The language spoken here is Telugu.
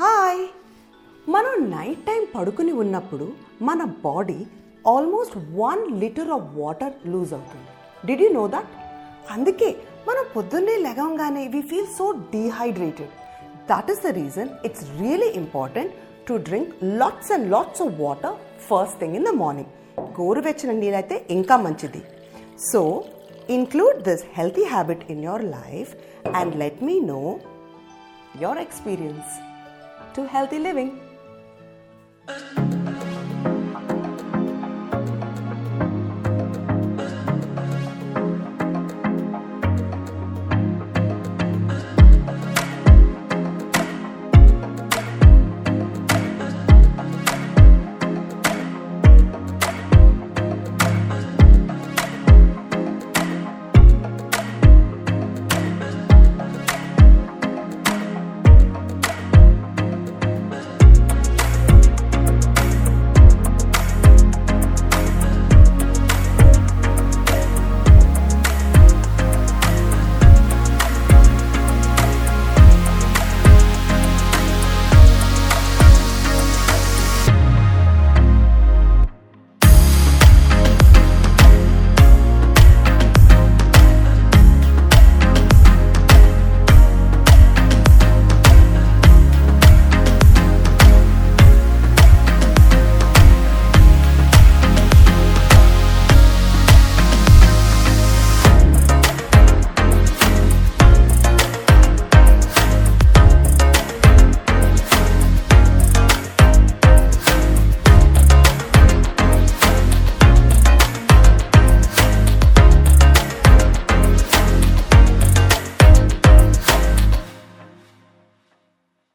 హాయ్. మనం నైట్ టైం పడుకుని ఉన్నప్పుడు మన body almost one liter of water lose అవుతుంది. డిడ్ యూ నో దట్ అందుకే మనం పొద్దున్నే లెగంగానే we feel so dehydrated that is the reason it's really important to drink lots and lots of water first thing in the morning గోరువెచ్చని నీళ్ళైతే ఇంకా మంచిది. So include this healthy habit in your life and let me know your experience. To healthy living.